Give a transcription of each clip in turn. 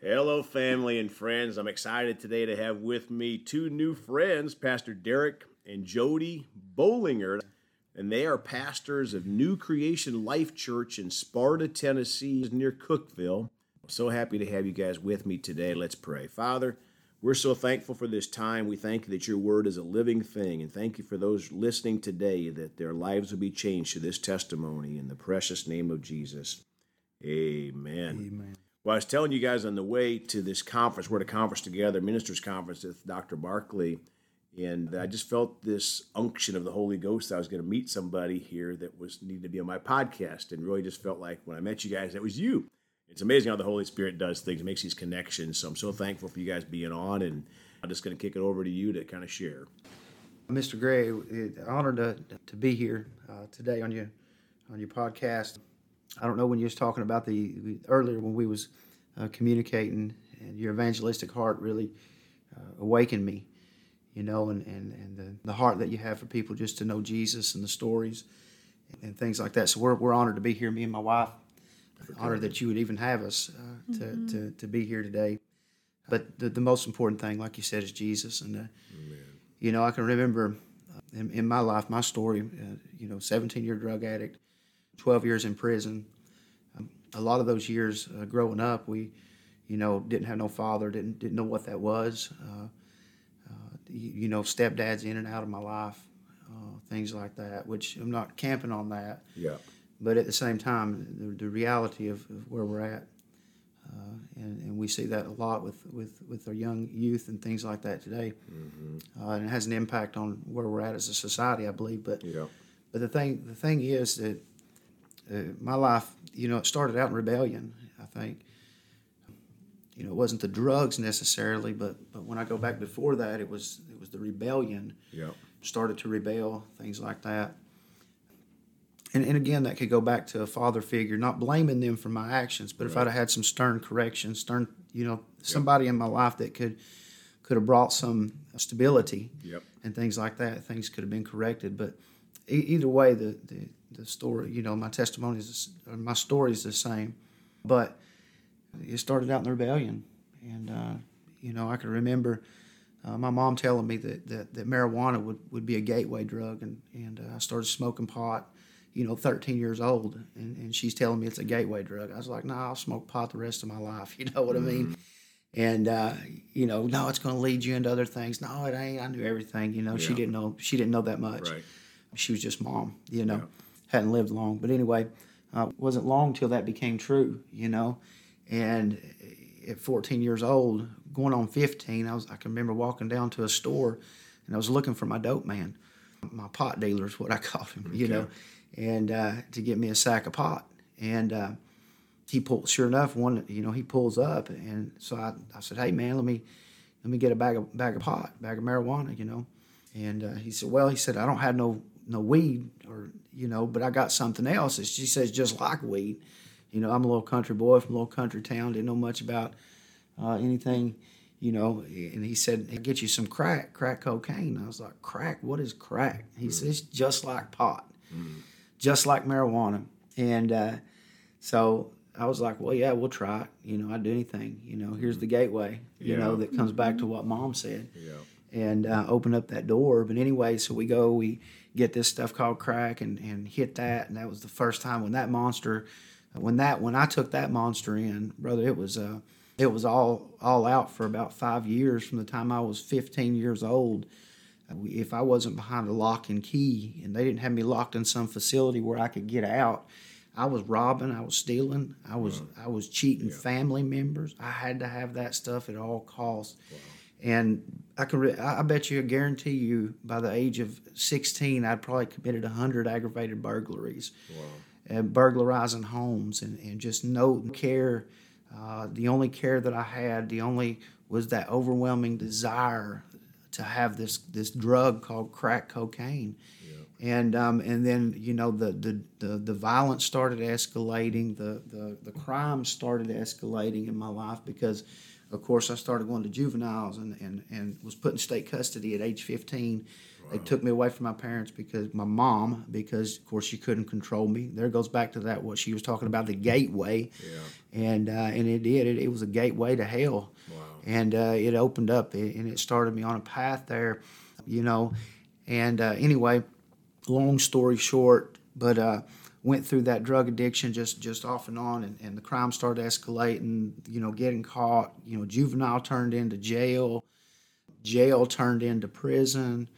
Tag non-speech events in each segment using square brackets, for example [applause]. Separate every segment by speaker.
Speaker 1: Hello, family and friends. I'm excited today to have with me two new friends, Pastor Derek and Jody Bollinger. And they are pastors of New Creation Life Church in Sparta, Tennessee, near Cookeville. I'm so happy to have you guys with me today. Let's pray. Father, we're so thankful for this time. We thank you that your word is a living thing. And thank you for those listening today that their lives will be changed to this testimony in the precious name of Jesus. Amen.
Speaker 2: Amen.
Speaker 1: Well, I was telling you guys on the way to this conference, we're at a conference together, ministers' conference with Dr. Barkley, and I just felt this unction of the Holy Ghost. I was going to meet somebody here that was needed to be on my podcast, and really just felt like when I met you guys, that was you. It's amazing how the Holy Spirit does things, makes these connections. So I'm so thankful for you guys being on, and I'm just going to kick it over to you to kind of share.
Speaker 2: Mr. Gray, honored to, to be here uh, today on your on your podcast. I don't know when you was talking about the earlier when we was uh, communicating, and your evangelistic heart really uh, awakened me, you know, and and and the, the heart that you have for people just to know Jesus and the stories and things like that. So we're we're honored to be here, me and my wife. Honored that you would even have us uh, to, mm-hmm. to to be here today. But the, the most important thing, like you said, is Jesus. And uh, you know, I can remember uh, in, in my life, my story. Uh, you know, 17 year drug addict 12 years in prison. Um, a lot of those years uh, growing up, we, you know, didn't have no father, didn't didn't know what that was. Uh, uh, you, you, know, stepdads in and out of my life, uh, things like that. Which I'm not camping on that.
Speaker 1: Yeah.
Speaker 2: But at the same time, the, the reality of, of, where we're at, uh, and, and we see that a lot with, with, with our young youth and things like that today, mm-hmm. Uh, and it has an impact on where we're at as a society, I believe. But
Speaker 1: yeah.
Speaker 2: But the thing the thing is that uh, my life, you know, it started out in rebellion. I think, you know, it wasn't the drugs necessarily, but but when I go back before that, it was it was the rebellion.
Speaker 1: Yeah.
Speaker 2: Started to rebel, things like that. And, and again, that could go back to a father figure, not blaming them for my actions, but right. if I'd have had some stern correction, stern, you know, somebody yep. in my life that could could have brought some stability
Speaker 1: yep.
Speaker 2: and things like that, things could have been corrected. But e- either way, the, the the story, you know, my testimony is, my story is the same, but it started out in the rebellion, and uh, you know, I can remember uh, my mom telling me that, that, that marijuana would, would be a gateway drug, and and uh, I started smoking pot, you know, 13 years old, and, and she's telling me it's a gateway drug. I was like, no, nah, I'll smoke pot the rest of my life. [laughs] You know what mm-hmm. I mean? Mm-hmm. And uh, you know, no, it's going to lead you into other things. No, it ain't. I knew everything. You know, yeah. she didn't know. She didn't know that much.
Speaker 1: Right.
Speaker 2: She was just mom. You know. Yeah hadn't lived long. But anyway, uh, wasn't long till that became true, you know. And at 14 years old, going on 15, I was I can remember walking down to a store, and I was looking for my dope man, my pot dealer is what I [laughs] called him, you okay. know, and uh, to get me a sack of pot. And uh, he pulled, sure enough, one you know he pulls up, and so I, I said, hey man, let me let me get a bag of bag of pot, bag of marijuana, you know. And uh, he said, well, he said I don't have no no weed or you know, but I got something else. And she says just like weed. You know, I'm a little country boy from a little country town. Didn't know much about uh, anything, you know. And he said, "I'll get you some crack, crack cocaine." I was like, "Crack? What is crack?" He mm. says, "Just like pot, mm. just like marijuana." And uh, so I was like, "Well, yeah, we'll try it." You know, I'd do anything. You know, here's the gateway. You yeah. know, that comes back to what Mom said.
Speaker 1: Yeah.
Speaker 2: And uh, open up that door. But anyway, so we go. We get this stuff called crack and, and hit that. And that was the first time when that monster, when that when I took that monster in, brother, it was uh, it was all all out for about five years from the time I was 15 years old. If I wasn't behind a lock and key, and they didn't have me locked in some facility where I could get out, I was robbing, I was stealing, I was I was cheating yeah. family members. I had to have that stuff at all costs. Wow. And I can, re- I bet you, I guarantee you, by the age of 16, I'd probably committed 100 aggravated burglaries. Wow. And burglarizing homes and, and just no care. Uh, the only care that I had, the only was that overwhelming desire to have this this drug called crack cocaine. Yeah. And um, and then you know the, the, the, the violence started escalating, the, the the crime started escalating in my life because of course, I started going to juveniles and, and, and was put in state custody at age 15. Wow. They took me away from my parents because my mom, because of course she couldn't control me. There goes back to that what she was talking about the gateway, yeah. and uh, and it did. It, it was a gateway to hell, wow. and uh, it opened up and it started me on a path there, you know. And uh, anyway, long story short, but uh, went through that drug addiction just just off and on and, and the crime started escalating you know getting caught you know juvenile turned into jail jail turned into prison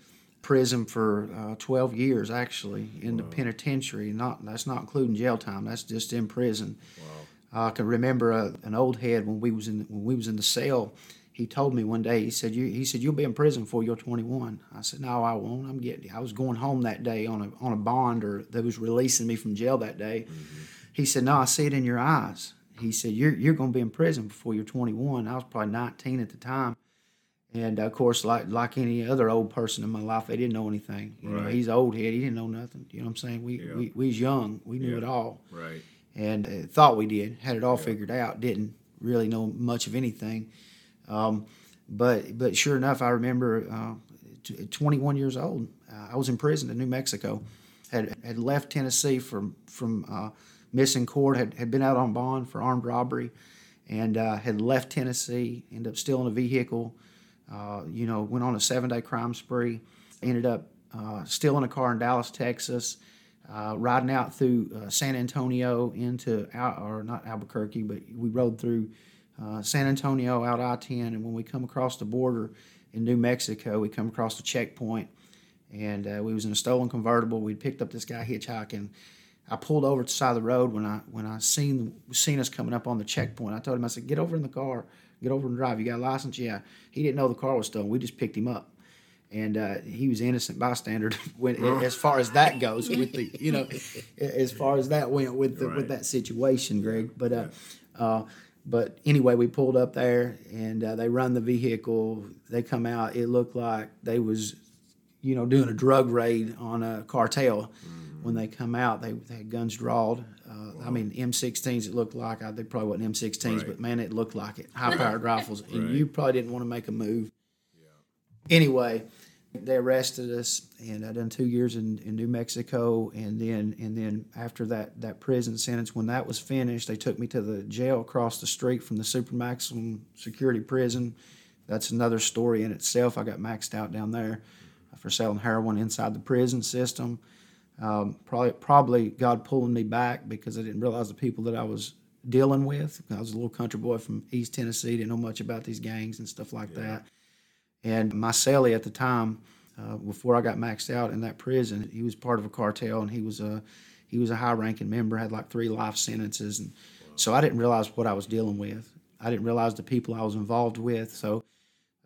Speaker 2: prison for uh, 12 years actually in wow. the penitentiary not that's not including jail time that's just in prison wow. uh, i can remember a, an old head when we was in when we was in the cell he told me one day he said you he said you'll be in prison before you're 21 i said no i won't. I'm getting i was going home that day on a on a bond or that was releasing me from jail that day. Mm-hmm. he said no i see it in your eyes. He said you're you're going to be in prison before you're 21 i was probably 19 at the time. And of course like like any other old person in my life they didn't know anything. You right. know he's old head. He didn't know nothing. You know what i'm saying? We yeah. we, we was young. We knew yeah. it all.
Speaker 1: Right.
Speaker 2: And uh, thought we did. Had it all yeah. figured out. Didn't really know much of anything um, but but sure enough, I remember uh, 21 years old. Uh, I was in prison in New Mexico. Had had left Tennessee from from uh, missing court. Had had been out on bond for armed robbery, and uh, had left Tennessee. Ended up stealing a vehicle. Uh, you know, went on a seven day crime spree. Ended up uh, stealing a car in Dallas, Texas. riding out through San Antonio into Al- or not Albuquerque, but we rode through uh, San Antonio out I 10, and when we come across the border in New Mexico, we come across the checkpoint, and uh, we was in a stolen convertible. We'd picked up this guy hitchhiking. I pulled over to the side of the road when I when I seen seen us coming up on the checkpoint. I told him I said, "Get over in the car, get over and drive. You got a license? Yeah." He didn't know the car was stolen. We just picked him up, and uh, he was innocent bystander [laughs] when as far as that goes with the you know as far as that went with the, right. with that situation, Greg. But uh, uh, but anyway, we pulled up there and uh, they run the vehicle. They come out. It looked like they was, you know, doing a drug raid on a cartel. Mm. When they come out, they, they had guns drawn. Uh, wow. I mean, M16s. It looked like I, they probably wasn't M16s, right. but man, it looked like it. High powered [laughs] rifles, and right. you probably didn't want to make a move. Yeah. Anyway, they arrested us, and I done two years in, in New Mexico, and then and then after that that prison sentence, when that was finished, they took me to the jail across the street from the super maximum security prison. That's another story in itself. I got maxed out down there for selling heroin inside the prison system. Um, probably probably God pulling me back because I didn't realize the people that I was dealing with. I was a little country boy from East Tennessee, didn't know much about these gangs and stuff like yeah. that. And my cellie at the time, uh, before I got maxed out in that prison, he was part of a cartel and he was a he was a high ranking member, had like three life sentences, and so I didn't realize what I was dealing with. I didn't realize the people I was involved with. So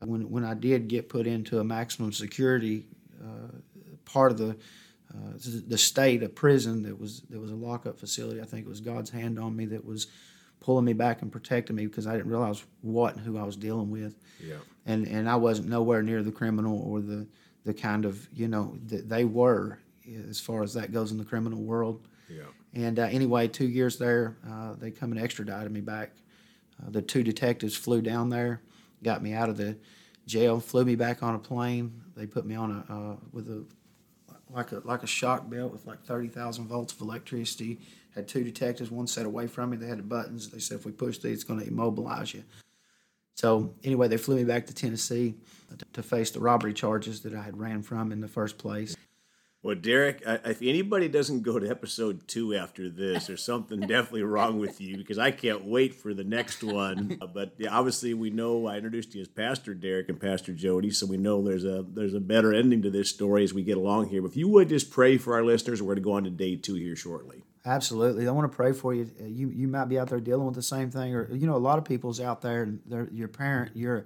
Speaker 2: when when I did get put into a maximum security uh, part of the uh, the state, a prison that was that was a lockup facility, I think it was God's hand on me that was pulling me back and protecting me because I didn't realize what and who I was dealing with.
Speaker 1: Yeah.
Speaker 2: And and I wasn't nowhere near the criminal or the the kind of you know that they were as far as that goes in the criminal world.
Speaker 1: Yeah.
Speaker 2: And uh, anyway, two years there, uh, they come and extradited me back. Uh, the two detectives flew down there, got me out of the jail, flew me back on a plane. They put me on a uh, with a like a like a shock belt with like thirty thousand volts of electricity had two detectives, one set away from me. They had the buttons. They said, if we push these, it's going to immobilize you. So anyway, they flew me back to Tennessee to, to face the robbery charges that I had ran from in the first place.
Speaker 1: Well, Derek, if anybody doesn't go to episode two after this, there's something [laughs] definitely wrong with you because I can't wait for the next one. [laughs] But obviously, we know I introduced you as Pastor Derek and Pastor Jody, so we know there's a there's a better ending to this story as we get along here. But if you would just pray for our listeners, we're going to go on to day two here shortly.
Speaker 2: Absolutely, I want to pray for you. Uh, you you might be out there dealing with the same thing, or you know, a lot of people's out there. They're your parent, you're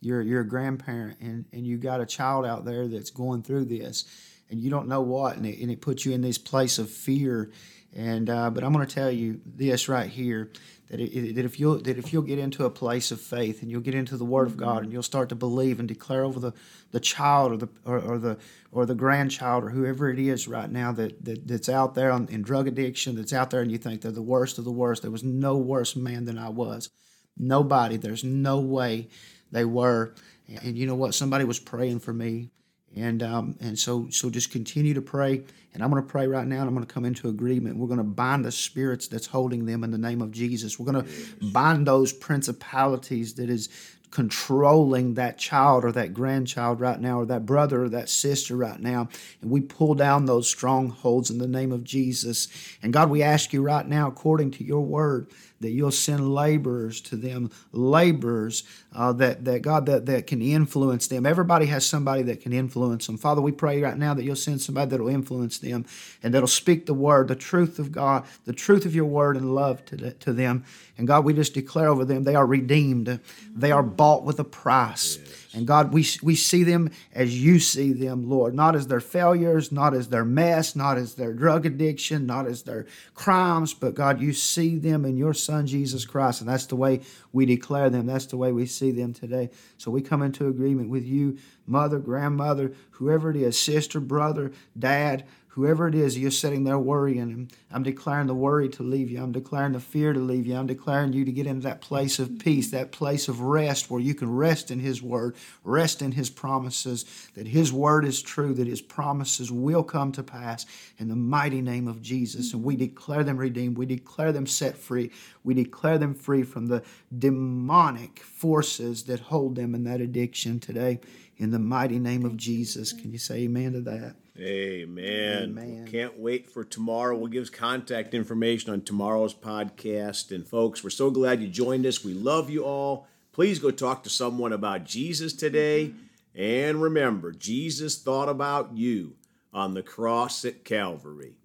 Speaker 2: you're you're a grandparent, and and you got a child out there that's going through this, and you don't know what, and it, and it puts you in this place of fear. And uh, but I'm going to tell you this right here that, it, that if you'll that if you'll get into a place of faith and you'll get into the Word of God and you'll start to believe and declare over the, the child or the or, or the or the grandchild or whoever it is right now that, that that's out there on, in drug addiction that's out there and you think they're the worst of the worst. There was no worse man than I was. Nobody. There's no way they were. And you know what? Somebody was praying for me. And um, and so so just continue to pray. And I'm going to pray right now, and I'm going to come into agreement. We're going to bind the spirits that's holding them in the name of Jesus. We're going to bind those principalities that is controlling that child or that grandchild right now, or that brother or that sister right now. And we pull down those strongholds in the name of Jesus. And God, we ask you right now, according to your word, that you'll send laborers to them, laborers uh, that, that God that, that can influence them. Everybody has somebody that can influence them. Father, we pray right now that you'll send somebody that will influence them and that'll speak the word, the truth of God, the truth of your word and love to, to them. And God, we just declare over them they are redeemed, they are bought with a price. Yes. And God, we, we see them as you see them, Lord, not as their failures, not as their mess, not as their drug addiction, not as their crimes, but God, you see them in your Son, Jesus Christ. And that's the way we declare them. That's the way we see them today. So we come into agreement with you, mother, grandmother, whoever it is, sister, brother, dad, whoever it is, you're sitting there worrying. I'm declaring the worry to leave you. I'm declaring the fear to leave you. I'm declaring you to get into that place of peace, that place of rest where you can rest in His Word, rest in His promises, that His Word is true, that His promises will come to pass in the mighty name of Jesus. And we declare them redeemed. We declare them set free. We declare them free from the demonic forces that hold them in that addiction today in the mighty name of Jesus. Can you say amen to that?
Speaker 1: Amen. Amen. Can't wait for tomorrow. We'll give contact information on tomorrow's podcast. And folks, we're so glad you joined us. We love you all. Please go talk to someone about Jesus today. And remember, Jesus thought about you on the cross at Calvary.